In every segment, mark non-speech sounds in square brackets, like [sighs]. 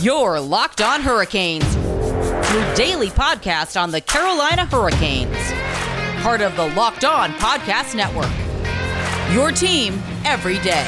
Your Locked On Hurricanes, your daily podcast on the Carolina Hurricanes. Part of the Locked On Podcast Network. Your team every day.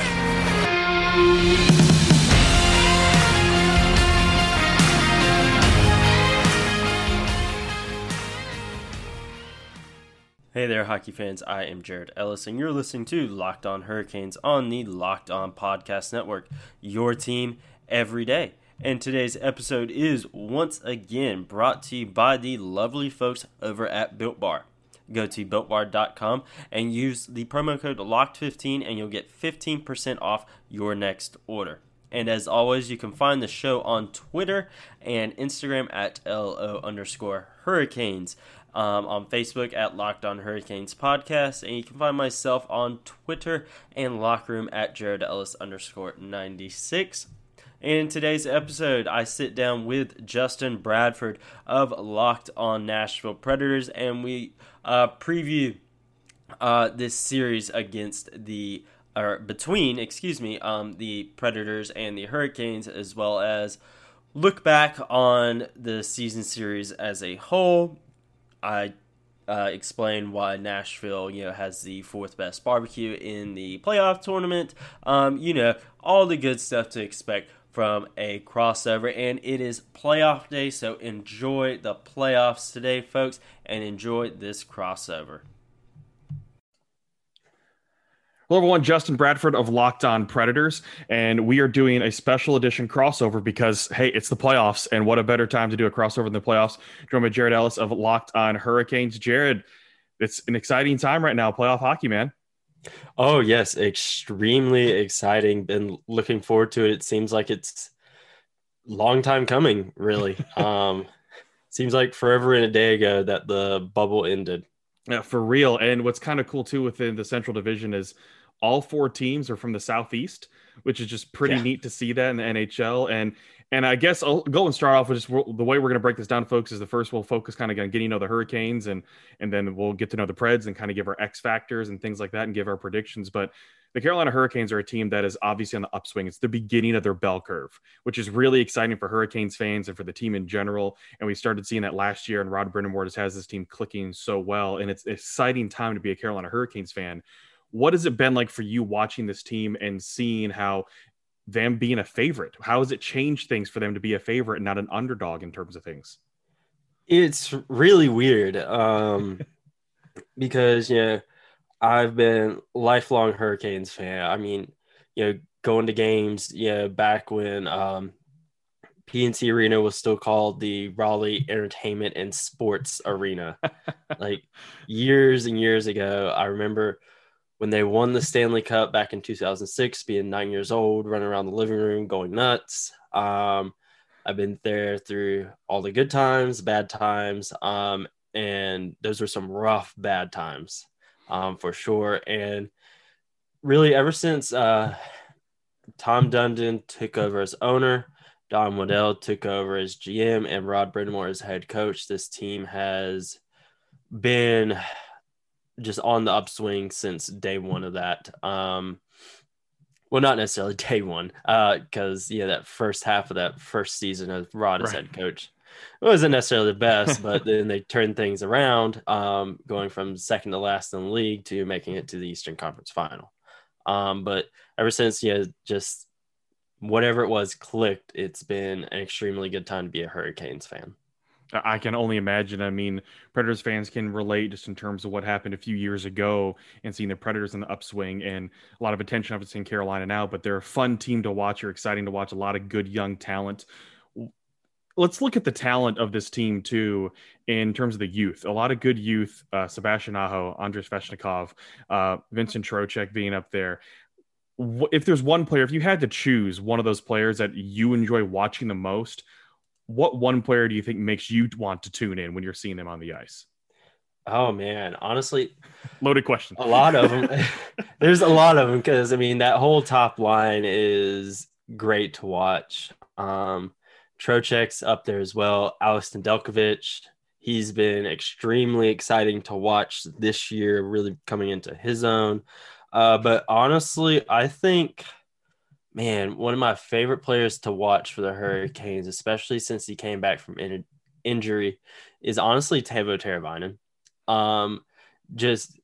Hey there, hockey fans. I am Jared Ellis, and you're listening to Locked On Hurricanes on the Locked On Podcast Network, your team every day. And today's episode is once again brought to you by the lovely folks over at Built Bar. Go to builtbar.com and use the promo code LOCKED15 and you'll get 15% off your next order. And as always, you can find the show on Twitter and Instagram at LO underscore hurricanes um, on Facebook at Locked On Hurricanes Podcast, and you can find myself on Twitter and Locker Room at Jared Ellis underscore 96. In today's episode, I sit down with Justin Bradford of Locked On Nashville Predators, and we uh, preview uh, this series against the or between, excuse me, um, the Predators and the Hurricanes, as well as look back on the season series as a whole I uh, explain why Nashville, you know, has the fourth best barbecue in the playoff tournament. Um, you know, all the good stuff to expect from a crossover, and it is playoff day, so enjoy the playoffs today, folks, and enjoy this crossover. Hello, everyone. Justin Bradford of Locked On Predators, and we are doing a special edition crossover because, hey, it's the playoffs, and what a better time to do a crossover than the playoffs? Joined by Jared Ellis of Locked On Hurricanes. Jared, it's an exciting time right now, playoff hockey, man. Oh yes, extremely exciting. Been looking forward to it. It seems like it's long time coming, really. [laughs] um, seems like forever and a day ago that the bubble ended. Yeah, for real. And what's kind of cool too within the Central Division is all four teams are from the southeast, which is just pretty yeah. neat to see that in the NHL. And and I guess I'll go and start off with just the way we're going to break this down, folks. Is the first we'll focus kind of on getting to know the Hurricanes, and and then we'll get to know the Preds and kind of give our X factors and things like that, and give our predictions. But the Carolina Hurricanes are a team that is obviously on the upswing. It's the beginning of their bell curve, which is really exciting for Hurricanes fans and for the team in general. And we started seeing that last year, and Rod Brind'Amour just has this team clicking so well. And it's an exciting time to be a Carolina Hurricanes fan what has it been like for you watching this team and seeing how them being a favorite? How has it changed things for them to be a favorite and not an underdog in terms of things? It's really weird um, [laughs] because, you know, I've been lifelong Hurricanes fan. I mean, you know, going to games, you know, back when um, PNC Arena was still called the Raleigh Entertainment and Sports Arena. [laughs] like years and years ago, I remember – when they won the Stanley Cup back in 2006, being nine years old, running around the living room, going nuts. Um, I've been there through all the good times, bad times, um, and those were some rough, bad times um, for sure. And really, ever since uh, Tom Dundon took over as owner, Don Waddell took over as GM, and Rod Brind'Amour as head coach, this team has been just on the upswing since day one of that. Um, well, not necessarily [laughs] day one, because uh, yeah, that first half of that first season of Rod as right. head coach wasn't necessarily the best, but [laughs] then they turned things around, um, going from second to last in the league to making it to the Eastern Conference Final. Um, but ever since, yeah, just whatever it was clicked, it's been an extremely good time to be a Hurricanes fan. I can only imagine. I mean, Predators fans can relate just in terms of what happened a few years ago and seeing the Predators in the upswing and a lot of attention obviously in Carolina now, but they're a fun team to watch. You're exciting to watch a lot of good young talent. Let's look at the talent of this team too in terms of the youth. A lot of good youth, uh, Sebastian Aho, Andrei Svechnikov, uh, Vincent Trocheck being up there if there's one player, if you had to choose one of those players that you enjoy watching the most, what one player do you think makes you want to tune in when you're seeing them on the ice? Oh man, honestly, loaded question. A lot of them. [laughs] [laughs] There's a lot of them because I mean that whole top line is great to watch. Um, Trocheck's up there as well. Alex Nedeljkovic, he's been extremely exciting to watch this year, really coming into his own. Uh, but honestly, I think man, one of my favorite players to watch for the Hurricanes, especially since he came back from in- injury, is honestly Teuvo Teravainen. Um, just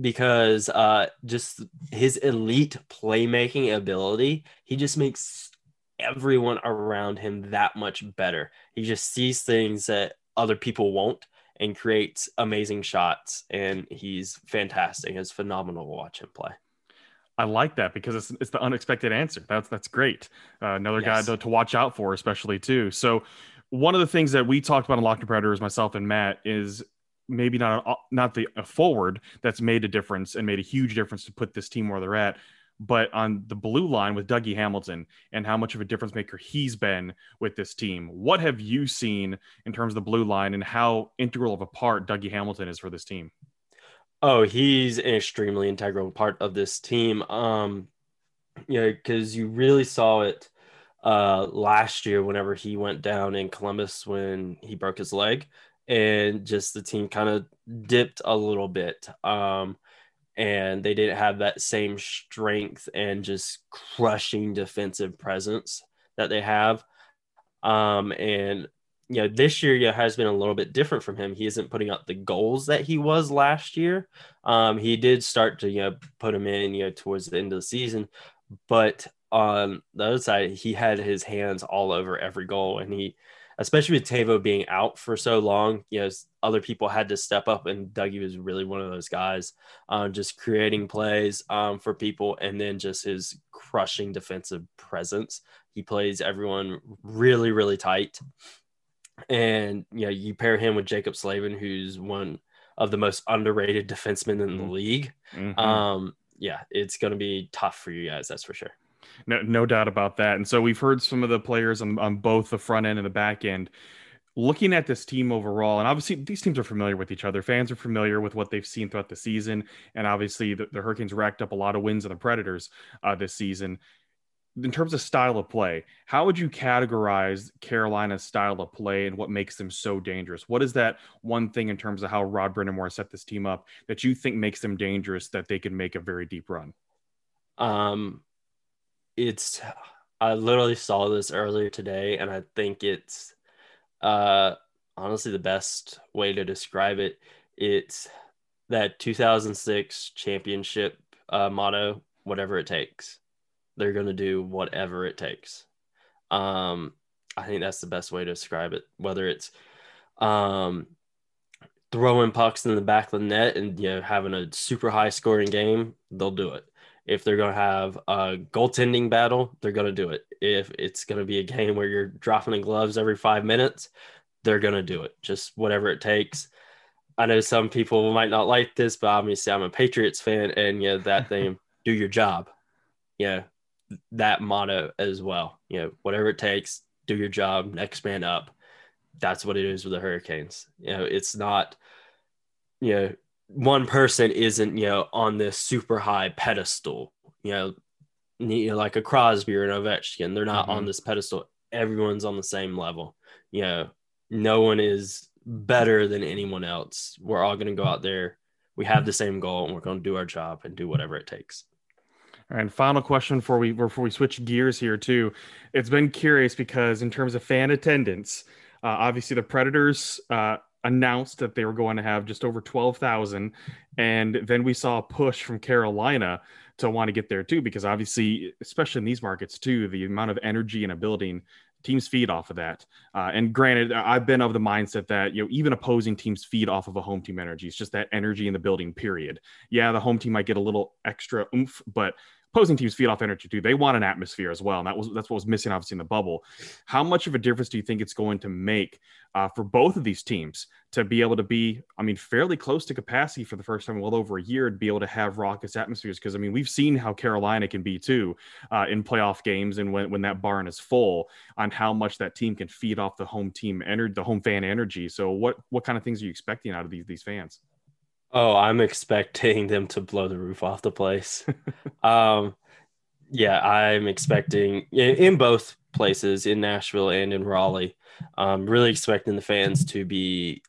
because uh, just his elite playmaking ability, he just makes everyone around him that much better. He just sees things that other people won't and creates amazing shots. And he's fantastic. It's phenomenal to watch him play. I like that because it's, it's the unexpected answer. That's that's great. Uh, another yes. guy to, to watch out for, especially too. So, one of the things that we talked about in Locked Predators, myself and Matt, is maybe not a, not the forward that's made a difference and made a huge difference to put this team where they're at, but on the blue line with Dougie Hamilton and how much of a difference maker he's been with this team. What have you seen in terms of the blue line and how integral of a part Dougie Hamilton is for this team? Oh, he's an extremely integral part of this team. Um, yeah, because you really saw it uh last year whenever he went down in Columbus when he broke his leg and just the team kind of dipped a little bit. Um and they didn't have that same strength and just crushing defensive presence that they have. Um and you know, this year yeah, has been a little bit different from him. He isn't putting up the goals that he was last year. Um, he did start to, you know, put him in, you know, towards the end of the season. But on the other side, he had his hands all over every goal. And he, especially with Teuvo being out for so long, you know, other people had to step up. And Dougie was really one of those guys, um, just creating plays um, for people and then just his crushing defensive presence. He plays everyone really, really tight and you know you pair him with Jaccob Slavin, who's one of the most underrated defensemen in the mm-hmm. league. Mm-hmm. Um, yeah, it's going to be tough for you guys, that's for sure. No, no doubt about that. And so we've heard some of the players on, on both the front end and the back end looking at this team overall, and obviously these teams are familiar with each other. Fans are familiar with what they've seen throughout the season, and obviously the, the Hurricanes racked up a lot of wins on the Predators uh, this season in terms of style of play, how would you categorize Carolina's style of play and what makes them so dangerous? What is that one thing in terms of how Rod Brind'Amour set this team up that you think makes them dangerous that they can make a very deep run? Um, it's I literally saw this earlier today, and I think it's uh honestly the best way to describe it. It's that 2006 championship uh, motto, whatever it takes they're going to do whatever it takes. Um, I think that's the best way to describe it. Whether it's um, throwing pucks in the back of the net and you know having a super high scoring game, they'll do it. If they're going to have a goaltending battle, they're going to do it. If it's going to be a game where you're dropping the gloves every five minutes, they're going to do it. Just whatever it takes. I know some people might not like this, but obviously I'm a Patriots fan, and yeah, that [laughs] thing, do your job. Yeah, that motto as well. You know, whatever it takes, do your job, next man up. That's what it is with the Hurricanes. You know, it's not, you know, one person isn't, you know, on this super high pedestal, you know, you know like a Crosby or an Ovechkin. They're not mm-hmm. on this pedestal. Everyone's on the same level. You know, no one is better than anyone else. We're all going to go out there. We have the same goal and we're going to do our job and do whatever it takes. And final question before we before we switch gears here too. It's been curious because in terms of fan attendance, uh, obviously the Predators uh, announced that they were going to have just over twelve thousand, and then we saw a push from Carolina to want to get there too, because obviously, especially in these markets too, the amount of energy in a building teams feed off of that. Uh, and granted, I've been of the mindset that you know even opposing teams feed off of a home team energy. It's just that energy in the building. Period. Yeah, the home team might get a little extra oomph, but opposing teams feed off energy too. They want an atmosphere as well, and that was that's what was missing obviously in the bubble. How much of a difference do you think it's going to make uh, for both of these teams to be able to be, I mean, fairly close to capacity for the first time in well over a year to be able to have raucous atmospheres? Because I mean, we've seen how Carolina can be too uh, in playoff games, and when when that barn is full, on how much that team can feed off the home team energy, the home fan energy. So, what what kind of things are you expecting out of these these fans? Oh, I'm expecting them to blow the roof off the place. [laughs] um, yeah, I'm expecting in both places, in Nashville and in Raleigh. Um, really expecting the fans to be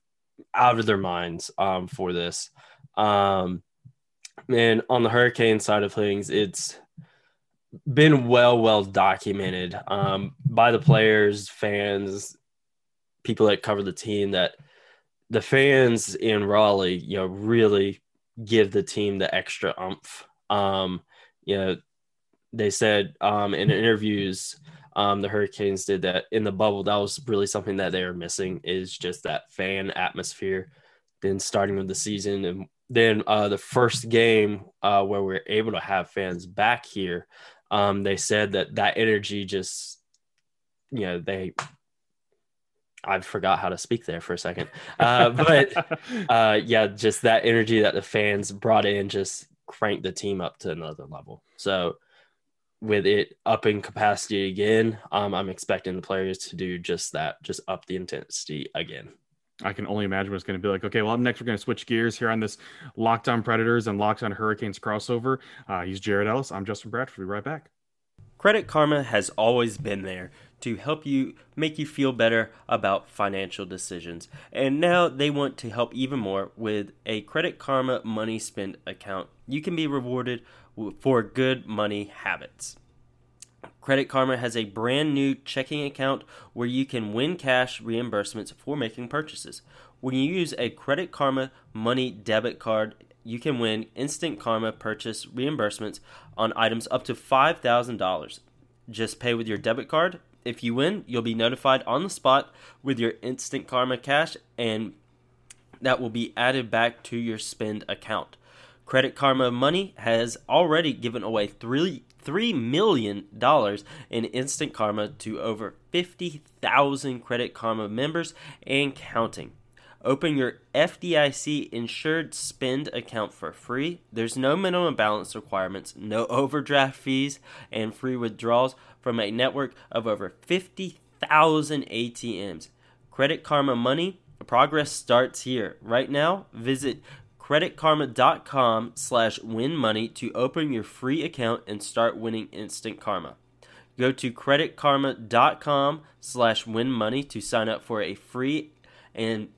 out of their minds um, for this. Um, and on the hurricane side of things, it's been well, well documented um, by the players, fans, people that cover the team that the fans in Raleigh, you know, really give the team the extra umph. Um, you know, they said um, in interviews, um, the Hurricanes did that in the bubble. That was really something that they were missing is just that fan atmosphere. Then starting with the season and then uh, the first game uh, where we are able to have fans back here, um, they said that that energy just, you know, they I forgot how to speak there for a second. Uh, but [laughs] uh, yeah, just that energy that the fans brought in just cranked the team up to another level. So with it up in capacity again, um, I'm expecting the players to do just that, just up the intensity again. I can only imagine what's going to be like. Okay, well, up next, we're going to switch gears here on this Locked On Predators and Locked On Hurricanes crossover. Uh, he's Jared Ellis. I'm Justin Bradford. We'll be right back. Credit Karma has always been there to help you make you feel better about financial decisions. And now they want to help even more with a Credit Karma money spent account. You can be rewarded for good money habits. Credit Karma has a brand new checking account where you can win cash reimbursements for making purchases. When you use a Credit Karma money debit card, you can win instant Karma purchase reimbursements on items up to $5,000. Just pay with your debit card if you win, you'll be notified on the spot with your instant karma cash, and that will be added back to your spend account. Credit Karma Money has already given away three three million dollars in instant karma to over 50,000 Credit Karma members and counting. Open your FDIC insured spend account for free. There's no minimum balance requirements, no overdraft fees, and free withdrawals from a network of over 50,000 ATMs. Credit Karma Money, progress starts here. Right now, visit creditkarma.com slash win money to open your free account and start winning instant karma. Go to creditkarma.com slash win money to sign up for a free and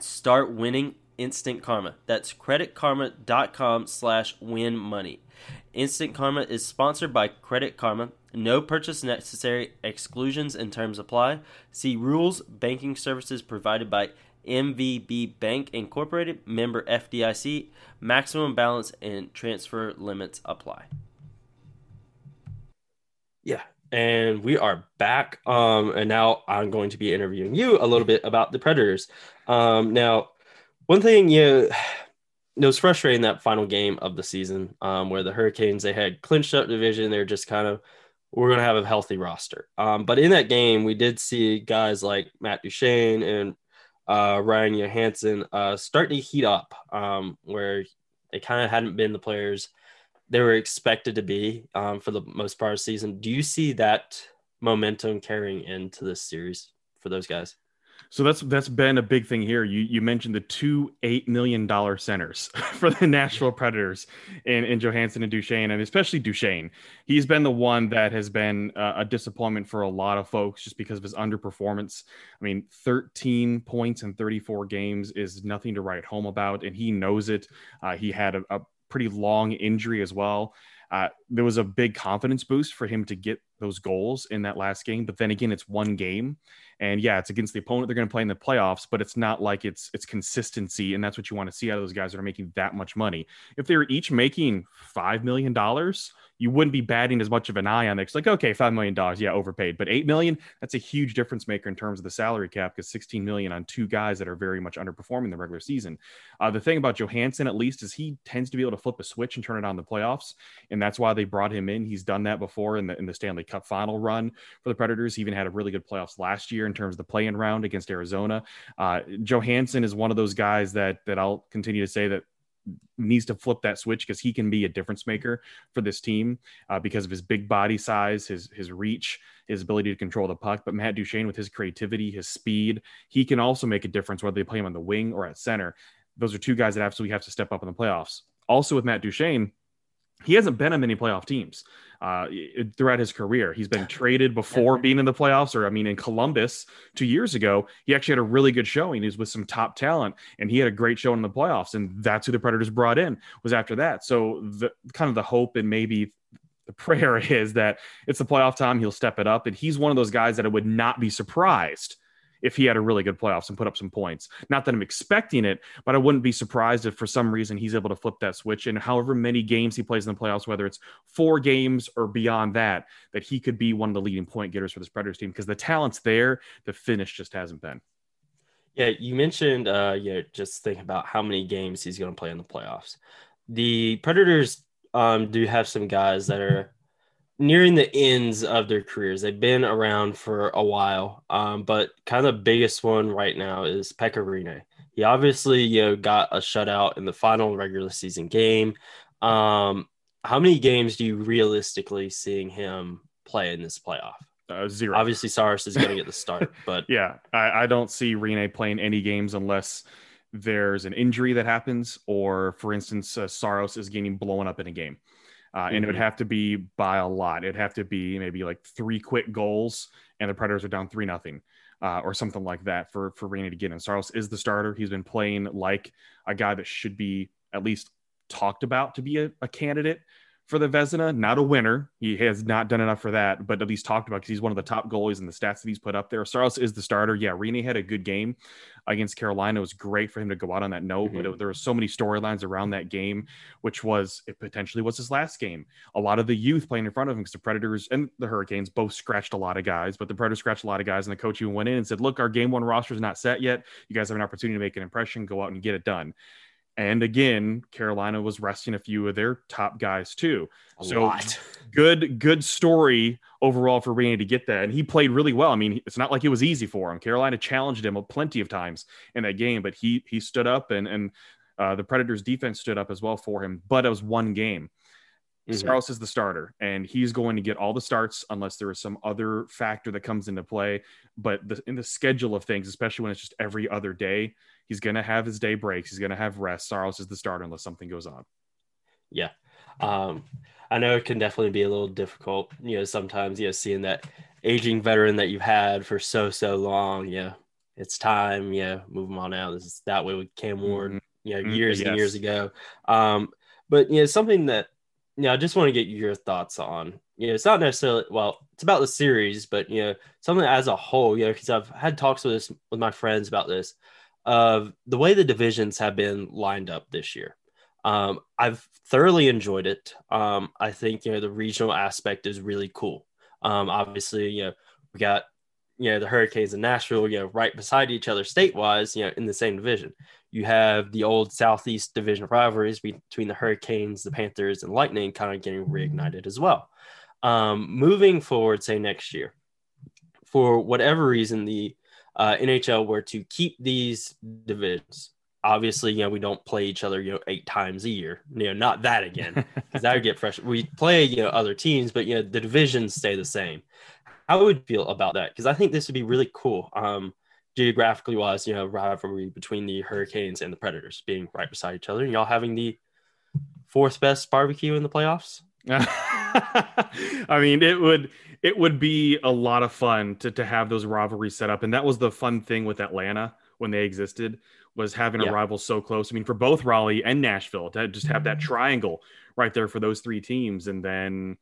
start winning instant karma. That's creditkarma.com slash win money. Instant Karma is sponsored by Credit Karma. No purchase necessary. Exclusions and terms apply. See rules. Banking services provided by MVB Bank Incorporated, member FDIC. Maximum balance and transfer limits apply. Yeah, and we are back. Um, and now I'm going to be interviewing you a little bit about the Predators. Um, now, one thing you know [sighs] it was frustrating that final game of the season um, where the Hurricanes they had clinched up division. They're just kind of we're going to have a healthy roster. Um, but in that game, we did see guys like Matt Duchene and uh, Ryan Johansen uh, start to heat up, um, where they kind of hadn't been the players they were expected to be um, for the most part of the season. Do you see that momentum carrying into this series for those guys? So that's that's been a big thing here. You you mentioned the two eight million dollar centers [laughs] for the Nashville Predators in, in Johansen and Duchene, and especially Duchene. He's been the one that has been uh, a disappointment for a lot of folks just because of his underperformance. I mean, 13 points in 34 games is nothing to write home about, and he knows it. Uh, he had a, a pretty long injury as well. Uh, there was a big confidence boost for him to get those goals in that last game. But then again, it's one game, and yeah, it's against the opponent they're going to play in the playoffs. But it's not like it's it's consistency, and that's what you want to see out of those guys that are making that much money. If they were each making five million dollars, you wouldn't be batting as much of an eye on it. It's like, okay, $5 million. Yeah, overpaid. But 8 million, that's a huge difference maker in terms of the salary cap because 16 million on two guys that are very much underperforming the regular season. Uh, the thing about Johansen, at least, is he tends to be able to flip a switch and turn it on the playoffs. And that's why they brought him in. He's done that before in the, in the Stanley Cup final run for the Predators. He even had a really good playoffs last year in terms of the play in round against Arizona. Uh, Johansen is one of those guys that, that I'll continue to say that needs to flip that switch because he can be a difference maker for this team uh, because of his big body size, his his reach, his ability to control the puck. But Matt Duchene, with his creativity, his speed, he can also make a difference whether they play him on the wing or at center. Those are two guys that absolutely have to step up in the playoffs. Also, with Matt Duchene, he hasn't been on many playoff teams uh, throughout his career. He's been traded before being in the playoffs, or I mean, in Columbus two years ago, he actually had a really good showing. He was with some top talent, and he had a great showing in the playoffs, and that's who the Predators brought in was after that. So the kind of the hope and maybe the [laughs] prayer is that it's the playoff time. He'll step it up. And he's one of those guys that I would not be surprised if he had a really good playoffs and put up some points. Not that I'm expecting it, but I wouldn't be surprised if for some reason he's able to flip that switch and however many games he plays in the playoffs, whether it's four games or beyond that, that he could be one of the leading point getters for this Predators team because the talent's there, the finish just hasn't been. Yeah, you mentioned uh yeah, just think about how many games he's going to play in the playoffs. The Predators um do have some guys that are nearing the ends of their careers. They've been around for a while, um, but kind of the biggest one right now is Pekka Rinne. He obviously, you know, got a shutout in the final regular season game. Um, how many games do you realistically seeing him play in this playoff? Uh, zero. Obviously, Saros is going to get the start, [laughs] but yeah, I, I don't see Rinne playing any games unless there's an injury that happens, or for instance, uh, Saros is getting blown up in a game. Uh, and mm-hmm. it would mm-hmm. have to be by a lot. It'd have to be maybe like three quick goals, and the Predators are down three nothing, uh, or something like that for for Rinne to get in. Saros is the starter. He's been playing like a guy that should be at least talked about to be a, a candidate for the Vezina, not a winner. He has not done enough for that, but at least talked about because he's one of the top goalies in the stats that he's put up there. Saros is the starter. Yeah, Rinne had a good game against Carolina. It was great for him to go out on that note, mm-hmm. but it, there were so many storylines around that game, which was it potentially was his last game. A lot of the youth playing in front of him because the Predators and the Hurricanes both scratched a lot of guys, but the Predators scratched a lot of guys, and the coach even went in and said, "Look, our game one roster is not set yet. You guys have an opportunity to make an impression. Go out and get it done." And again, Carolina was resting a few of their top guys too. A so lot. good, good story overall for Rinne to get that. And he played really well. I mean, it's not like it was easy for him. Carolina challenged him plenty of times in that game, but he he stood up and and uh, the Predators defense stood up as well for him. But it was one game. Mm-hmm. Saros is the starter, and he's going to get all the starts unless there is some other factor that comes into play. But the, in the schedule of things, especially when it's just every other day, He's going to have his day breaks. He's going to have rest. Saros is the starter unless something goes on. Yeah. Um, I know it can definitely be a little difficult, you know, sometimes, you know, seeing that aging veteran that you've had for so, so long. Yeah. It's time. Yeah. Move them on out. This is that way with Cam Ward, mm-hmm. you know, mm-hmm. years yes. and years ago. Um, but, you know, something that, you know, I just want to get your thoughts on. You know, it's not necessarily well, it's about the series, but you know, something as a whole. You know, because I've had talks with this with my friends about this of the way the divisions have been lined up this year. Um, I've thoroughly enjoyed it. Um, I think you know the regional aspect is really cool. Um, obviously, you know we got you know the Hurricanes in Nashville, you know, right beside each other state-wise, you know, in the same division. You have the old Southeast Division rivalries between the Hurricanes, the Panthers, and Lightning, kind of getting reignited as well. Um, moving forward, say next year, for whatever reason, the uh, NHL were to keep these divisions, obviously, you know, we don't play each other, you know, eight times a year. You know, not that again, because that would get fresh. We play, you know, other teams, but you know, the divisions stay the same. How would feel about that? Because I think this would be really cool. Um, geographically wise, you know, rivalry between the Hurricanes and the Predators being right beside each other, and y'all having the fourth best barbecue in the playoffs. [laughs] I mean, it would it would be a lot of fun to to have those rivalries set up, and that was the fun thing with Atlanta when they existed was having yeah. a rival so close. I mean, for both Raleigh and Nashville to just have that mm-hmm. triangle right there for those three teams, and then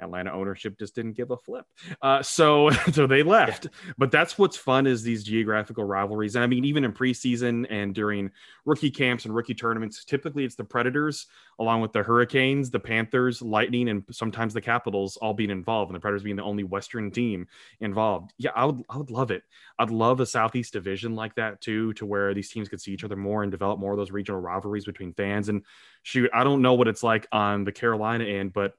Atlanta ownership just didn't give a flip. Uh, so [laughs] so they left. Yeah. But that's what's fun is these geographical rivalries. And I mean, even in preseason and during rookie camps and rookie tournaments, typically it's the Predators along with the Hurricanes, the Panthers, Lightning, and sometimes the Capitals all being involved, and the Predators being the only Western team involved. Yeah, I would I would love it. I'd love a Southeast division like that too, to where these teams could see each other more and develop more of those regional rivalries between fans. And shoot, I don't know what it's like on the Carolina end, but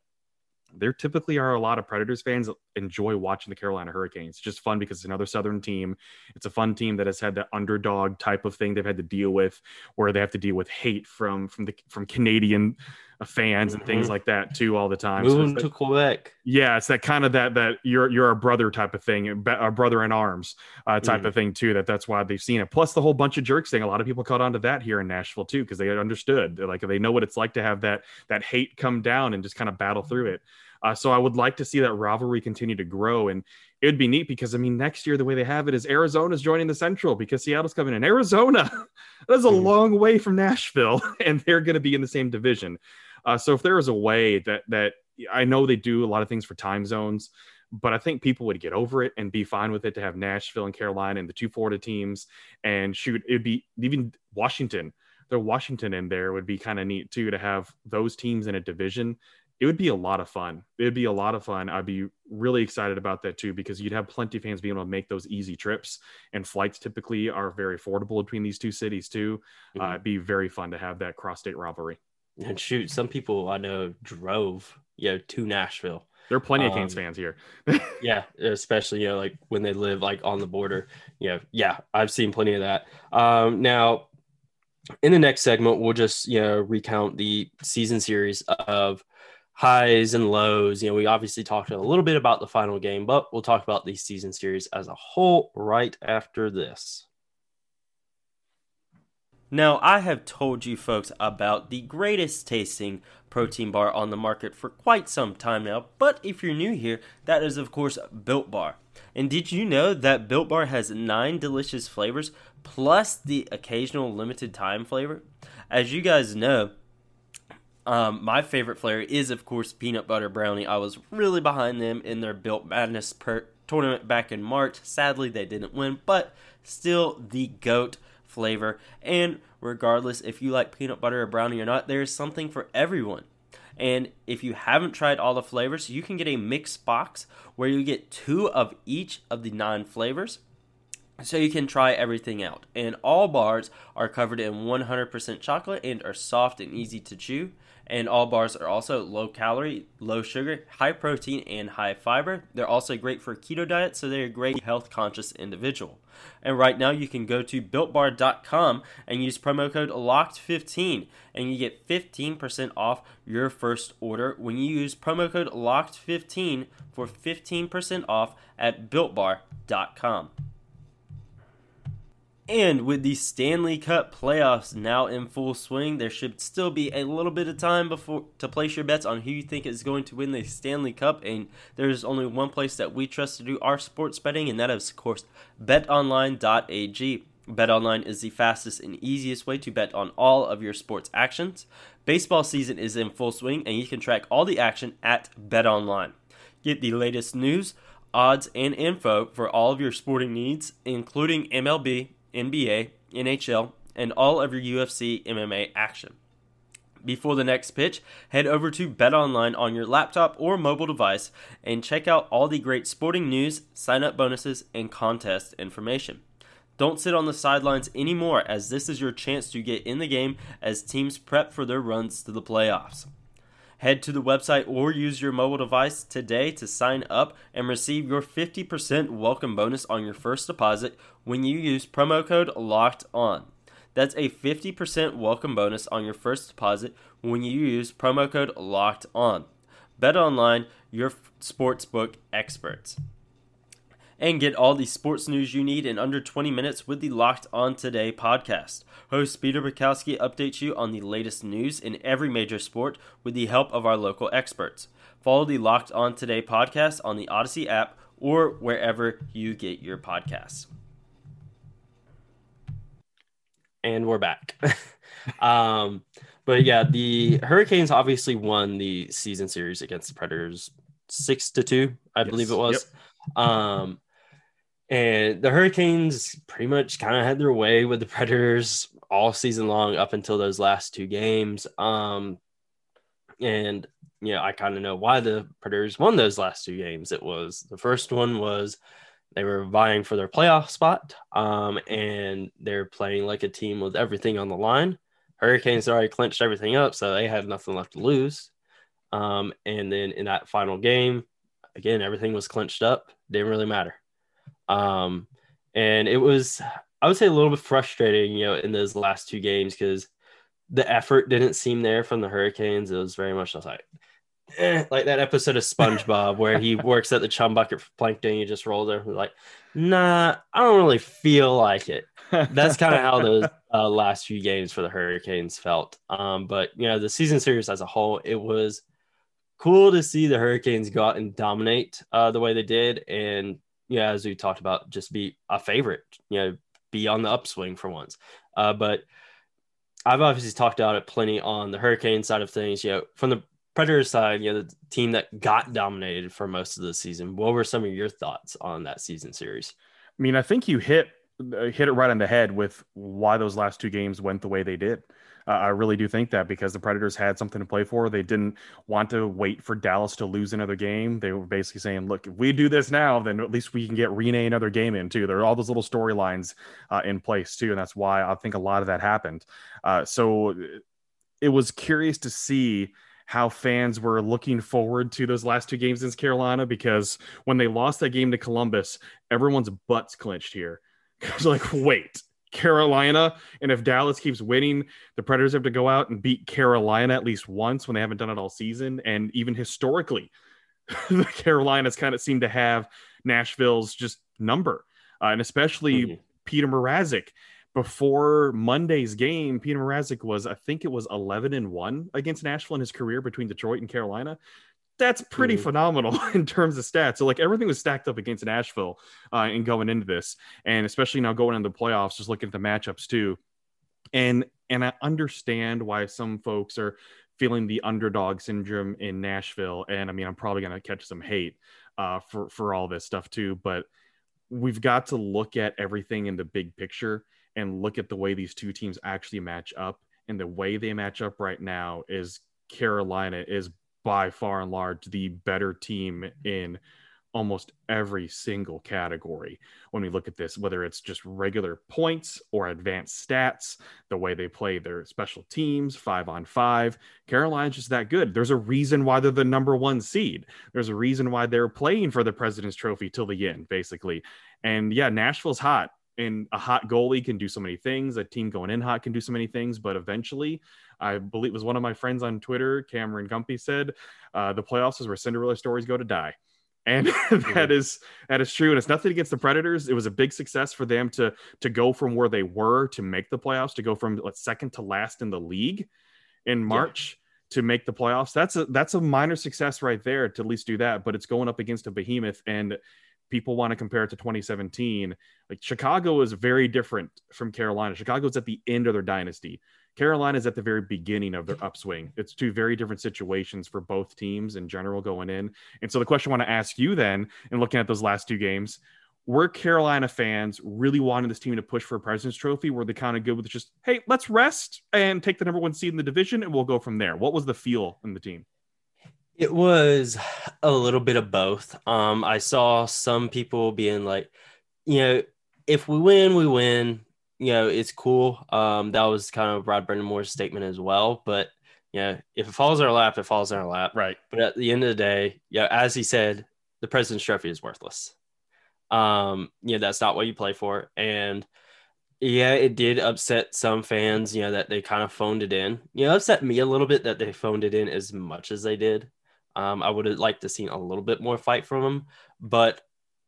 there typically are a lot of Predators fans enjoy watching the Carolina Hurricanes. It's just fun because it's another Southern team. It's a fun team that has had that underdog type of thing they've had to deal with, where they have to deal with hate from from the from Canadian fans and things mm-hmm. like that too all the time. Moving so to Quebec. Yeah, it's that kind of that that you're you're a brother type of thing, a brother in arms uh, type mm. of thing too. That that's why they've seen it. Plus the whole bunch of jerks thing. A lot of people caught on to that here in Nashville too because they understood. They're like they know what it's like to have that that hate come down and just kind of battle through it. Uh, so I would like to see that rivalry continue to grow. And it would be neat because, I mean, next year, the way they have it is Arizona's joining the Central because Seattle's coming in. Arizona, [laughs] that's a mm-hmm. long way from Nashville, [laughs] and they're going to be in the same division. Uh, so if there is a way that that I know they do a lot of things for time zones, but I think people would get over it and be fine with it to have Nashville and Carolina and the two Florida teams and shoot it'd be even Washington. The Washington in there would be kind of neat too to have those teams in a division. It would be a lot of fun. It'd be a lot of fun. I'd be really excited about that too because you'd have plenty of fans being able to make those easy trips, and flights typically are very affordable between these two cities too. Mm-hmm. Uh, it'd be very fun to have that cross-state rivalry. And shoot, some people I know drove, you know, to Nashville there are plenty of Canes um, fans here. [laughs] yeah, especially you know like when they live like on the border. You know, yeah, I've seen plenty of that. Um, now, in the next segment, we'll just you know recount the season series of highs and lows. You know, we obviously talked a little bit about the final game, but we'll talk about the season series as a whole right after this. Now, I have told you folks about the greatest tasting protein bar on the market for quite some time now, but if you're new here, that is, of course, Built Bar. And did you know that Built Bar has nine delicious flavors plus the occasional limited time flavor? As you guys know, um, my favorite flavor is, of course, peanut butter brownie. I was really behind them in their Built Madness per- tournament back in March. Sadly, they didn't win, but still the GOAT flavor. And regardless if you like peanut butter or brownie or not, there is something for everyone. And if you haven't tried all the flavors, you can get a mixed box where you get two of each of the nine flavors. So you can try everything out. And all bars are covered in 100% chocolate and are soft and easy to chew and all bars are also low calorie, low sugar, high protein, and high fiber. They're also great for keto diet, so they're a great health conscious individual. And right now you can go to builtbar.com and use promo code LOCKED15 and you get 15% off your first order when you use promo code LOCKED15 for 15% off at builtbar.com. And with the Stanley Cup playoffs now in full swing, there should still be a little bit of time before to place your bets on who you think is going to win the Stanley Cup. And there's only one place that we trust to do our sports betting, and that is, of course, betonline.ag. BetOnline is the fastest and easiest way to bet on all of your sports actions. Baseball season is in full swing, and you can track all the action at BetOnline. Get the latest news, odds, and info for all of your sporting needs, including MLB NBA, NHL, and all of your UFC MMA action. Before the next pitch, head over to BetOnline on your laptop or mobile device and check out all the great sporting news, sign up bonuses, and contest information. Don't sit on the sidelines anymore, as this is your chance to get in the game as teams prep for their runs to the playoffs. Head to the website or use your mobile device today to sign up and receive your 50% welcome bonus on your first deposit when you use promo code LOCKED ON. That's a 50% welcome bonus on your first deposit when you use promo code LOCKED ON. Bet online, your sportsbook experts and get all the sports news you need in under 20 minutes with the Locked On Today podcast. Host Peter Bukowski updates you on the latest news in every major sport with the help of our local experts. Follow the Locked On Today podcast on the Odyssey app or wherever you get your podcasts. And we're back. [laughs] um, but yeah, the Hurricanes obviously won the season series against the Predators six to two, I yes. believe it was. Yep. Um, and the Hurricanes pretty much kind of had their way with the Predators all season long up until those last two games. Um, and you know, I kind of know why the Predators won those last two games. It was the first one was they were vying for their playoff spot, um, and they're playing like a team with everything on the line. Hurricanes already clinched everything up, so they had nothing left to lose. Um, and then in that final game, again, everything was clinched up. Didn't really matter. Um, and it was, I would say, a little bit frustrating, you know, in those last two games because the effort didn't seem there from the Hurricanes. It was very much like, eh, like that episode of SpongeBob where he [laughs] works at the chum bucket for plankton. He just rolls over like, nah, I don't really feel like it. That's kind of how those [laughs] uh, last few games for the Hurricanes felt. Um, but you know, the season series as a whole, it was cool to see the Hurricanes go out and dominate uh, the way they did, and yeah, as we talked about, just be a favorite, you know, be on the upswing for once. Uh, but I've obviously talked about it plenty on the hurricane side of things. You know, from the Predators side, you know, the team that got dominated for most of the season. What were some of your thoughts on that season series? I mean, I think you hit uh, hit it right on the head with why those last two games went the way they did. Uh, I really do think that because the Predators had something to play for. They didn't want to wait for Dallas to lose another game. They were basically saying, look, if we do this now, then at least we can get Rinne another game in too. There are all those little storylines uh, in place too. And that's why I think a lot of that happened. Uh, so it was curious to see how fans were looking forward to those last two games in Carolina because when they lost that game to Columbus, everyone's butts clenched here. [laughs] It's like, wait, Carolina. And if Dallas keeps winning, the Predators have to go out and beat Carolina at least once when they haven't done it all season. And even historically, [laughs] the Carolinas kind of seem to have Nashville's just number. Uh, and especially mm-hmm. Peter Mrazek. Before Monday's game, Peter Mrazek was, I think it was 11 and 1 against Nashville in his career between Detroit and Carolina that's pretty mm-hmm. phenomenal [laughs] in terms of stats. So like everything was stacked up against Nashville uh, and going into this, and especially now going into the playoffs, just looking at the matchups too. And and I understand why some folks are feeling the underdog syndrome in Nashville. And I mean, I'm probably gonna catch some hate uh, for for all this stuff too, but we've got to look at everything in the big picture and look at the way these two teams actually match up. And the way they match up right now is Carolina is by far and large the better team in almost every single category when we look at this, whether it's just regular points or advanced stats, the way they play their special teams, five on five. Carolina's just that good. There's a reason why they're the number one seed. There's a reason why they're playing for the President's Trophy till the end, basically. And yeah, Nashville's hot. And a hot goalie can do so many things. A team going in hot can do so many things. But eventually, I believe it was one of my friends on Twitter, Cameron Gumpy, said uh, the playoffs is where Cinderella stories go to die. And [laughs] that is that is true. And it's nothing against the Predators. It was a big success for them to to go from where they were to make the playoffs, to go from like, second to last in the league in March. Yeah to make the playoffs. That's a that's a minor success right there to at least do that. But it's going up against a behemoth, and people want to compare it to 2017. Like Chicago is very different from Carolina. Chicago's at the end of their dynasty. Carolina is at the very beginning of their upswing. It's two very different situations for both teams in general going in. And so the question I want to ask you then, in looking at those last two games, were Carolina fans really wanting this team to push for a President's Trophy? Were they kind of good with just, hey, let's rest and take the number one seed in the division and we'll go from there? What was the feel in the team? It was a little bit of both. Um, I saw some people being like, you know, if we win, we win you know, it's cool. Um, that was kind of Rod Brind'Amour's statement as well. But you know, if it falls in our lap, it falls in our lap. Right. But at the end of the day, yeah, as he said, the president's trophy is worthless. Um, yeah, that's not what you play for. And yeah, it did upset some fans, you know, that they kind of phoned it in. You know, upset me a little bit that they phoned it in as much as they did. Um, I would have liked to seen a little bit more fight from them, but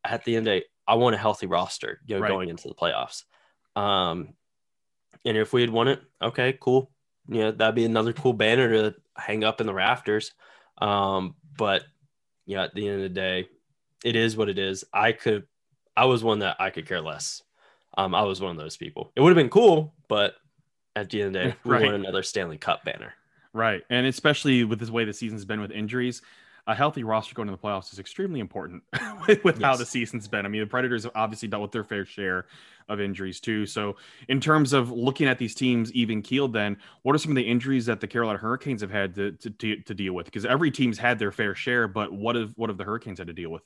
at the end of the day, I want a healthy roster, you know, right. going into the playoffs. Um, and if we had won it, okay, cool. Yeah, that'd be another cool banner to hang up in the rafters. Um, but yeah, at the end of the day, it is what it is. I could, I was one that I could care less. Um, I was one of those people. It would have been cool, but at the end of the day, [laughs] we right. want another Stanley Cup banner. Right. And especially with this way the season's been with injuries, a healthy roster going to the playoffs is extremely important [laughs] with, with yes. how the season's been. I mean, the Predators have obviously dealt with their fair share of injuries too. So, in terms of looking at these teams even keeled, then what are some of the injuries that the Carolina Hurricanes have had to to, to, to deal with? Because every team's had their fair share, but what have what have the Hurricanes had to deal with?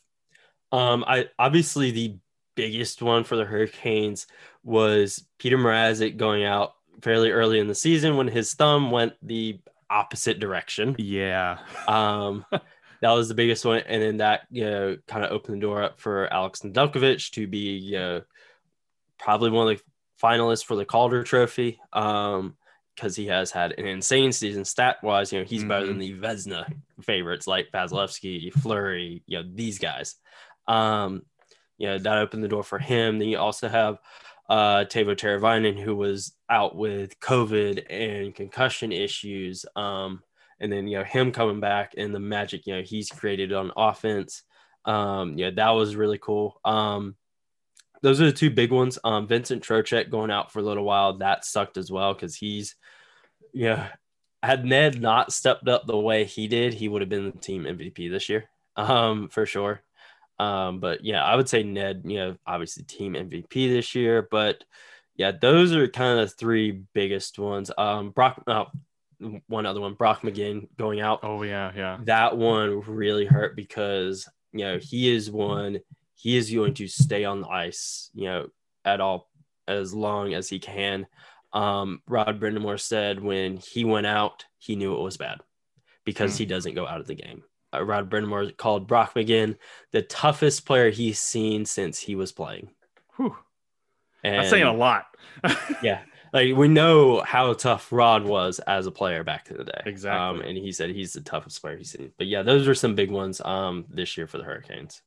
Um, I obviously the biggest one for the Hurricanes was Peter Mrazek going out fairly early in the season when his thumb went the opposite direction. Yeah. Um [laughs] that was the biggest one. And then that, you know, kind of opened the door up for Alex Nedeljkovic to be, you know, probably one of the finalists for the Calder Trophy. Um, because he has had an insane season stat wise. You know, he's mm-hmm. better than mm-hmm. the Vezina favorites like Vasilevskiy, Fleury, you know, these guys. Um, you know, that opened the door for him. Then you also have uh, Teuvo Teravainen, who was out with COVID and concussion issues. Um, and then you know him coming back and the magic you know he's created on offense. Um, yeah, that was really cool. Um, those are the two big ones. Um, Vincent Trocheck going out for a little while that sucked as well because he's yeah had Ned not stepped up the way he did, he would have been the team MVP this year, um, for sure. Um, but yeah, I would say Ned, you know, obviously team MVP this year, but yeah, those are kind of the three biggest ones. Um, Brock, oh, one other one, Brock McGinn going out. Oh yeah, yeah. That one really hurt because you know he is one. He is going to stay on the ice, you know, at all as long as he can. Um, Rod Brind'Amour said when he went out, he knew it was bad because mm. he doesn't go out of the game. Uh, Rod Brind'Amour called Brock McGinn the toughest player he's seen since he was playing. Whew. And, That's saying a lot. [laughs] yeah. Like we know how tough Rod was as a player back in the day. Exactly. Um, and he said he's the toughest player he's seen. But yeah, those are some big ones um, this year for the Hurricanes.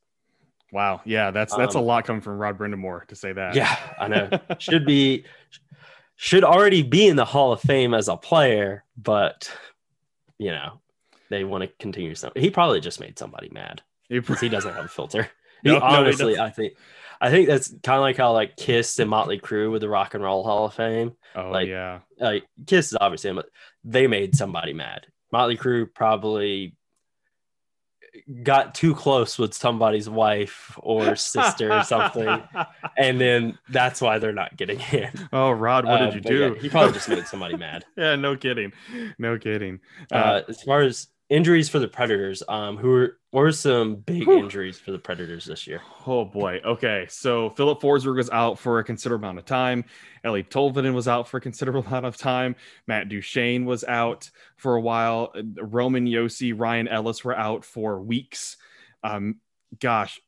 Wow. Yeah, that's that's um, a lot coming from Rod Brind'Amour to say that. Yeah, I know. [laughs] should be should already be in the Hall of Fame as a player, but you know, they want to continue something. He probably just made somebody mad. He, he doesn't have a filter. [laughs] No, he, honestly, no, I think I think that's kind of like how like Kiss and Motley Crue with the Rock and Roll Hall of Fame. Oh like, yeah, like Kiss is obviously, they made somebody mad. Motley Crue probably got too close with somebody's wife or sister or something, [laughs] and then that's why they're not getting in. Oh, Rod, what did uh, you do? Yeah, he probably just made [laughs] somebody mad. yeah, no kidding, no kidding. Uh, uh, as far as injuries for the Predators. Um, who are or some big whew. injuries for the Predators this year? Oh boy. Okay, so Filip Forsberg was out for a considerable amount of time. Eeli Tolvanen was out for a considerable [laughs] amount of time. Matt Duchene was out for a while. Roman Josi, Ryan Ellis were out for weeks. Um, gosh,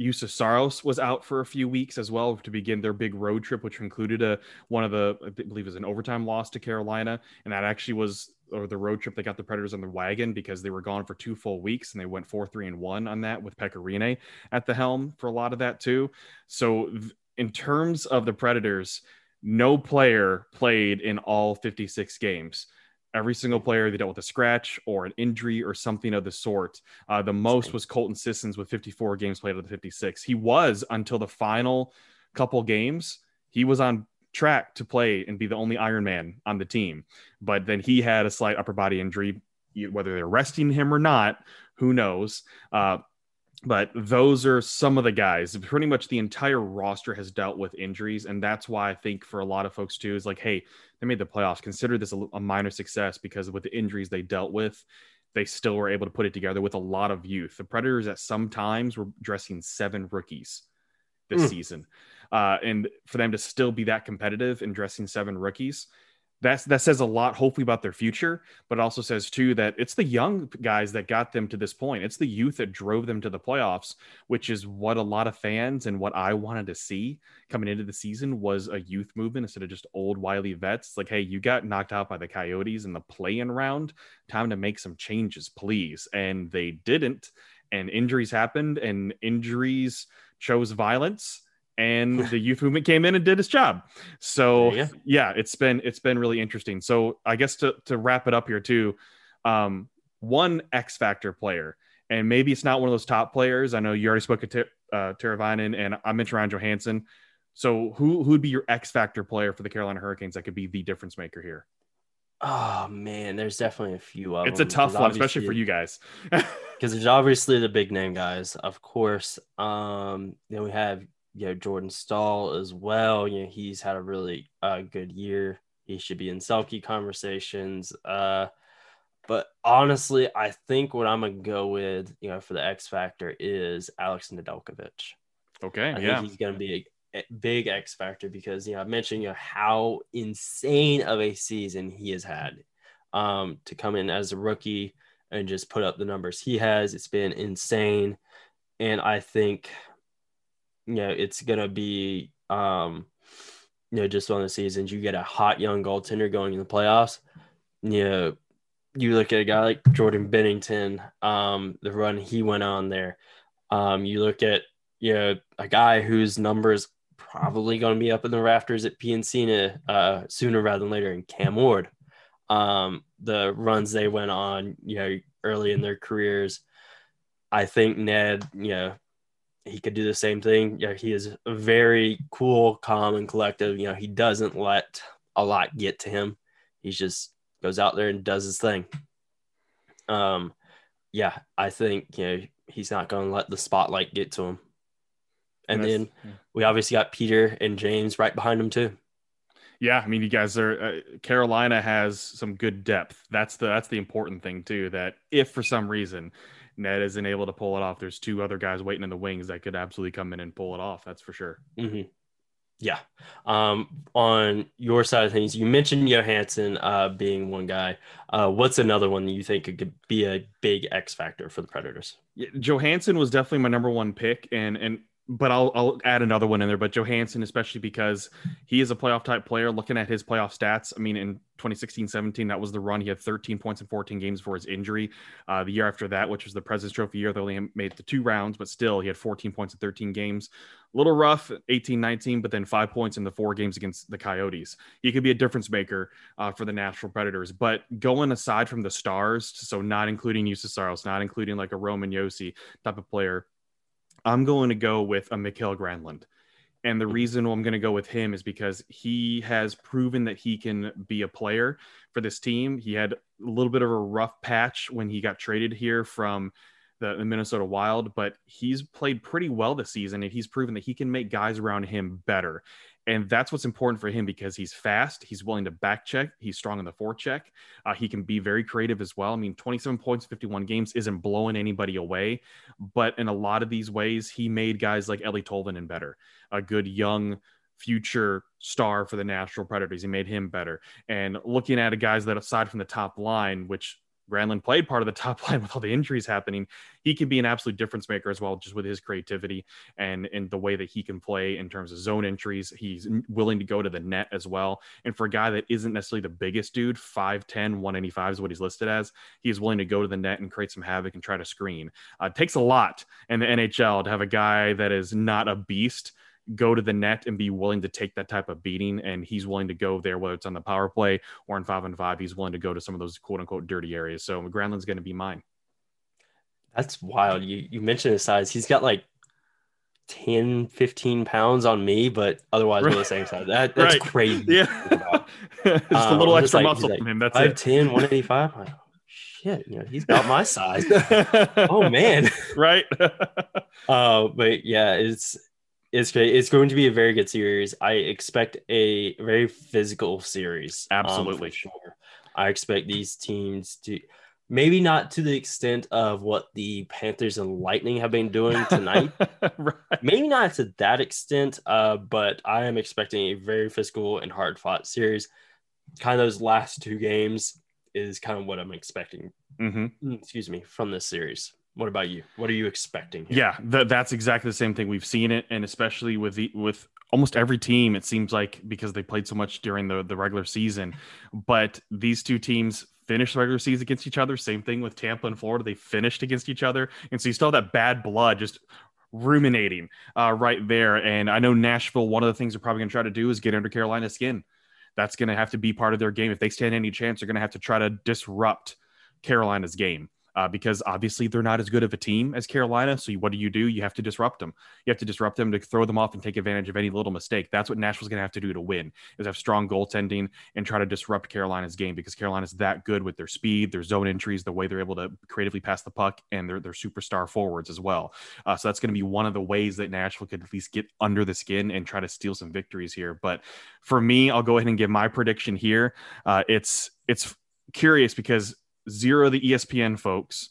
Juuse Saros was out for a few weeks as well to begin their big road trip, which included a one of the I believe it was an overtime loss to Carolina, and that actually was or the road trip they got the Predators on the wagon because they were gone for two full weeks and they went four three and one on that with Pekka Rinne at the helm for a lot of that too. So in terms of the Predators, no player played in all 56 games every single player they dealt with a scratch or an injury or something of the sort. Uh, the most was Colton Sissons with 54 games played of the 56. He was until the final couple games. He was on track to play and be the only Iron Man on the team, but then he had a slight upper body injury. Whether they're resting him or not, who knows? Uh, but those are some of the guys. Pretty much the entire roster has dealt with injuries, and that's why I think for a lot of folks too is like, hey, they made the playoffs. Consider this a, a minor success because with the injuries they dealt with, they still were able to put it together with a lot of youth. The Predators at some times were dressing seven rookies this mm. season, uh, and for them to still be that competitive in dressing seven rookies that's that says a lot hopefully about their future but also says too that it's the young guys that got them to this point. It's the youth that drove them to the playoffs which is what a lot of fans and what i wanted to see coming into the season was a youth movement instead of just old wily vets. Like hey you got knocked out by the coyotes in the play-in round. Time to make some changes please. And they didn't. And injuries happened and injuries chose violence and [laughs] the youth movement came in and did its job. So yeah. yeah, it's been it's been really interesting. So I guess to to wrap it up here too, um, one X factor player, and maybe it's not one of those top players. I know you already spoke to uh, Teravainen, and I mentioned Ryan Johansen. So who who would be your X factor player for the Carolina Hurricanes that could be the difference maker here? Oh man, there's definitely a few of it's them. It's a tough one, especially for you guys. [laughs] [laughs] Because there's obviously the big name guys, of course. Um, then we have you know Jordan Staal as well. You know he's had a really uh, good year. He should be in Selke conversations. Uh, but honestly, I think what I'm gonna go with, you know, for the X factor is Alex Nedeljkovic. Okay, I yeah, he's gonna be a, a big X factor because you know I mentioned you know how insane of a season he has had. Um, to come in as a rookie and just put up the numbers he has, it's been insane. And I think you know, it's gonna be um, you know, just on the seasons, you get a hot young goaltender going in the playoffs. You know, you look at a guy like Jordan Binnington, um, the run he went on there. Um, you look at you know a guy whose numbers probably going to be up in the rafters at PNC uh, sooner rather than later in Cam Ward. Um, the runs they went on, you know, early in their careers. I think Ned, you know, he could do the same thing. Yeah, he is very cool, calm, and collective. You know, he doesn't let a lot get to him. He's just goes out there and does his thing. Um, yeah, I think you know he's not going to let the spotlight get to him. And then we obviously got Peter and James right behind him too. Yeah, I mean, you guys are. Uh, Carolina has some good depth. That's the that's the important thing too. That if for some reason Ned isn't able to pull it off, there's two other guys waiting in the wings that could absolutely come in and pull it off. That's for sure. Mm-hmm. Yeah. Um, on your side of things, you mentioned Johansen uh, being one guy. Uh, what's another one you think could be a big X factor for the Predators? Yeah, Johansen was definitely my number one pick, and and but I'll I'll add another one in there. But Johansen, especially because he is a playoff type player. Looking at his playoff stats, I mean, in 2016-17, that was the run. He had 13 points in 14 games for his injury. Uh, the year after that, which was the President's Trophy year, they only made the two rounds, but still, he had 14 points in 13 games. A little rough, 18-19, but then five points in the four games against the Coyotes. He could be a difference maker uh, for the Nashville Predators. But going aside from the stars, so not including Juuse Saros, not including like a Roman Josi type of player I'm going to go with a Mikael Granlund. And the mm-hmm. reason I'm going to go with him is because he has proven that he can be a player for this team. He had a little bit of a rough patch when he got traded here from the, the, Minnesota Wild, but he's played pretty well this season and he's proven that he can make guys around him better. And that's what's important for him because he's fast. He's willing to back check. He's strong in the forecheck. Uh, he can be very creative as well. I mean, 27 points, 51 games isn't blowing anybody away. But in a lot of these ways, he made guys like Eeli Tolvanen better, a good young future star for the Nashville Predators. He made him better. And looking at guys that aside from the top line, which Granlund played part of the [laughs] top line with all the injuries happening, he can be an absolute difference maker as well, just with his creativity and and the way that he can play in terms of zone entries. He's willing to go to the net as well. And for a guy that isn't necessarily the biggest dude, 5'10, 185 is what he's listed as, he's willing to go to the net and create some havoc and try to screen. Uh, it takes a lot in the NHL to have a guy that is not a beast go to the net and be willing to take that type of beating. And he's willing to go there, whether it's on the power play or in five on five. He's willing to go to some of those quote unquote dirty areas. So Granlund's going to be mine. That's wild. You you mentioned his size. He's got like 10, 15 pounds on me, but otherwise we're the same size. That, that's right. crazy. Yeah. [laughs] just um, a little extra like, muscle like, from him. That's 5'10, 185. Like, shit, you know, he's got my size. [laughs] oh man. Right. [laughs] uh, but yeah, it's it's great. It's going to be a very good series. I expect a very physical series. Um, Absolutely, um, sure. I expect these teams to maybe not to the extent of what the Panthers and Lightning have been doing tonight. [laughs] right. Maybe not to that extent, uh, but I am expecting a very physical and hard fought series. Kind of those last two games is kind of what I'm expecting. Mm-hmm. Mm, excuse me from this series. What about you? What are you expecting? Here? Yeah, th- that's exactly the same thing. We've seen it, and especially with the with almost every team, it seems like because they played so much during the the regular season. But these two teams finished the regular season against each other. Same thing with Tampa and Florida; they finished against each other, and so you still have that bad blood just ruminating uh, right there. And I know Nashville. One of the things they're probably going to try to do is get under Carolina's skin. That's going to have to be part of their game. If they stand any chance, they're going to have to try to disrupt Carolina's game uh, because obviously they're not as good of a team as Carolina. So what do you do? You have to disrupt them. You have to disrupt them to throw them off and take advantage of any little mistake. That's what Nashville's going to have to do to win is have strong goaltending and try to disrupt Carolina's game because Carolina's that good with their speed, their zone entries, the way they're able to creatively pass the puck, and their their superstar forwards as well. Uh, so that's going to be one of the ways that Nashville could at least get under the skin and try to steal some victories here. But for me, I'll go ahead and give my prediction here. Uh, it's it's curious because zero of the ESPN folks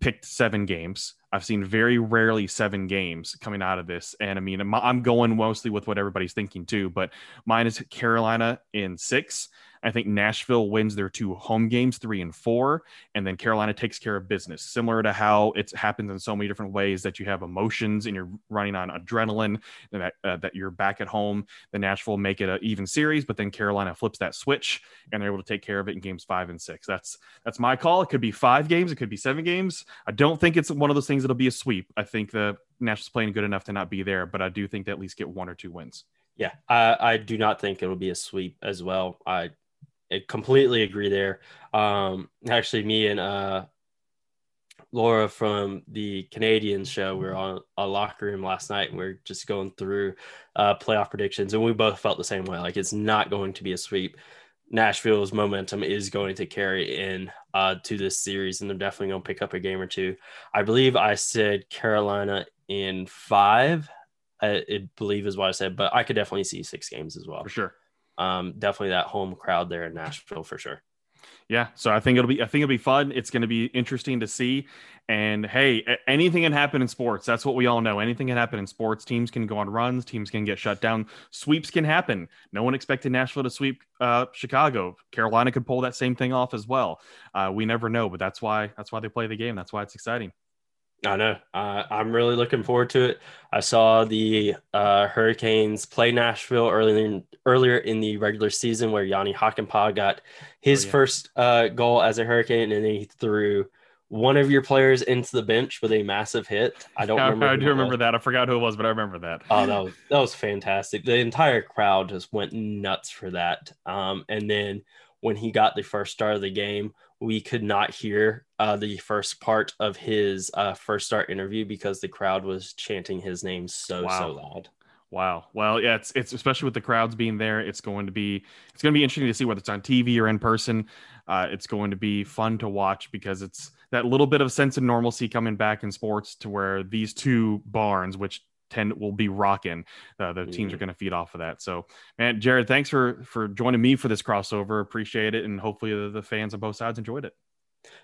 picked seven games. I've seen very rarely seven games coming out of this. And I mean, I'm going mostly with what everybody's thinking too, but mine is Carolina in six. I think Nashville wins their two home games, three and four, and then Carolina takes care of business, similar to how it happens in so many different ways that you have emotions and you're running on adrenaline, and that, uh, that you're back at home. The Nashville make it an even series, but then Carolina flips that switch and they're able to take care of it in games five and six. That's that's my call. It could be five games, it could be seven games. I don't think it's one of those things that'll be a sweep. I think the Nashville's playing good enough to not be there, but I do think they at least get one or two wins. Yeah, I, I do not think it'll be a sweep as well. I I completely agree there. Um, actually, me and uh, Laura from the Canadian show, we were on a locker room last night and we are just going through uh, playoff predictions, and we both felt the same way. Like it's not going to be a sweep. Nashville's momentum is going to carry in uh, to this series, and they're definitely going to pick up a game or two. I believe I said Carolina in five. I, I believe is what I said, but I could definitely see six games as well. For sure. Um, definitely that home crowd there in Nashville for sure. Yeah, so I think it'll be I think it'll be fun. It's going to be interesting to see. And hey, anything can happen in sports. That's what we all know. Anything can happen in sports. Teams can go on runs. Teams can get shut down. Sweeps can happen. No one expected Nashville to sweep uh, Chicago. Carolina could pull that same thing off as well. Uh, we never know, but that's why that's why they play the game. That's why it's exciting. I know. Uh, I'm really looking forward to it. I saw the uh, Hurricanes play Nashville earlier in, earlier in the regular season, where Jani Hakanpää got his oh, yeah. first uh, goal as a Hurricane, and then he threw one of your players into the bench with a massive hit. I don't [laughs] remember. I do remember that. I forgot who it was, but I remember that. Oh, that [laughs] was that was fantastic. The entire crowd just went nuts for that. Um, and then when he got the first start of the game, we could not hear uh, the first part of his uh, first start interview because the crowd was chanting his name so wow. so loud. Wow. Well, yeah, it's it's especially with the crowds being there, it's going to be it's going to be interesting to see whether it's on TV or in person. Uh, it's going to be fun to watch because it's that little bit of sense of normalcy coming back in sports to where these two barns, which tend will be rocking. Uh, the teams are mm. going to feed off of that. So, man, Jared, thanks for for joining me for this crossover. Appreciate it, and hopefully the, the fans on both sides enjoyed it.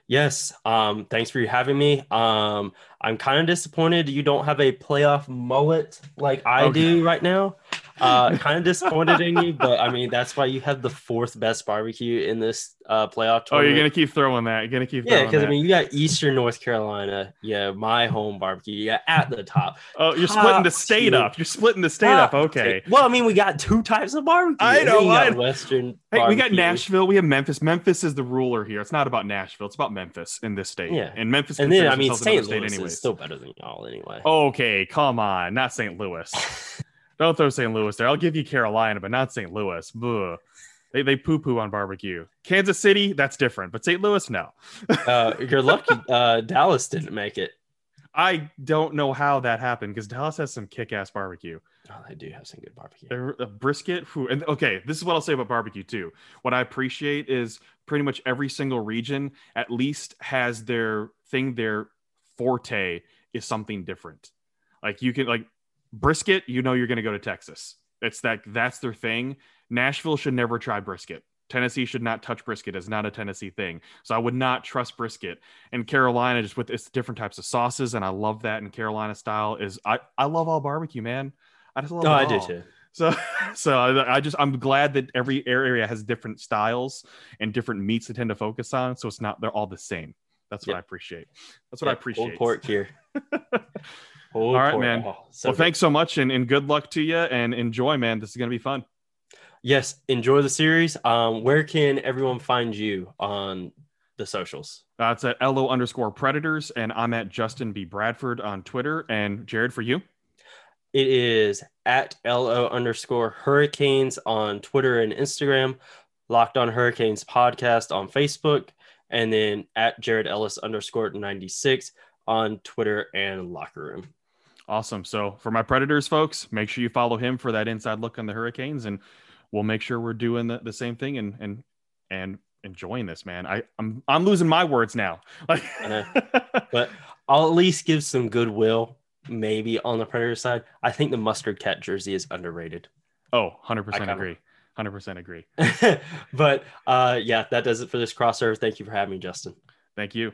Yes. Um, thanks for having me. Um, I'm kind of disappointed you don't have a playoff mullet like I okay. do right now. Uh, kind of disappointed in you, but I mean that's why you have the fourth best barbecue in this uh, playoff. Tournament. Oh, you're gonna keep throwing that. You're gonna keep yeah, because I mean you got Eastern North Carolina, yeah, my home barbecue, yeah, at the top. Oh, you're top splitting the state two. up. You're splitting the state top up. Okay. Well, I mean we got two types of barbecue. I know. I know. Western. Hey, barbecue. we got Nashville. We have Memphis. Memphis is the ruler here. It's not about Nashville. It's about Memphis in this state. Yeah, and Memphis. And then I mean St. Louis is still better than y'all anyway. Okay, come on, not St. Louis. [laughs] Don't throw St. Louis there. I'll give you Carolina, but not St. Louis. Boo. They, they poo poo on barbecue. Kansas City, that's different, but St. Louis, no. [laughs] uh, you're lucky uh, Dallas didn't make it. I don't know how that happened because Dallas has some kick ass barbecue. Oh, they do have some good barbecue. A brisket. Whew, and okay, this is what I'll say about barbecue too. What I appreciate is pretty much every single region at least has their thing, their forte is something different. Like you can like brisket, you know you're going to go to Texas. It's that that's their thing. Nashville should never try brisket. Tennessee should not touch brisket. It's not a Tennessee thing. So I would not trust brisket. And Carolina, just with its different types of sauces, and I love that in Carolina style. Is I I love all barbecue, man. I just love. Oh, I do too. So, [laughs] so I, I, just I'm glad that every area has different styles and different meats they tend to focus on. So it's not they're all the same. That's what yep. I appreciate. That's what yep. I appreciate. Old pork here. [laughs] All right, man. Oh, so well, good. thanks so much and, and good luck to you and enjoy, man. This is going to be fun. Yes, enjoy the series. Um, where can everyone find you on the socials? Uh, it's at LO underscore predators, and I'm at Justin B. Bradford on Twitter. And Jared, for you? It is at LO underscore hurricanes on Twitter and Instagram, Locked on Hurricanes podcast on Facebook, and then at Jared Ellis underscore 96 on Twitter and Locker Room. Awesome. So for my Predators folks, make sure you follow him for that inside look on the Hurricanes, and we'll make sure we're doing the, the same thing and and and enjoying this, man. I I'm I'm losing my words now. [laughs] Like, but I'll at least give some goodwill, maybe on the Predator side. I think the mustard cat jersey is underrated. Oh, 100% agree. 100% agree. [laughs] but uh, yeah, that does it for this crossover. Thank you for having me, Justin. Thank you.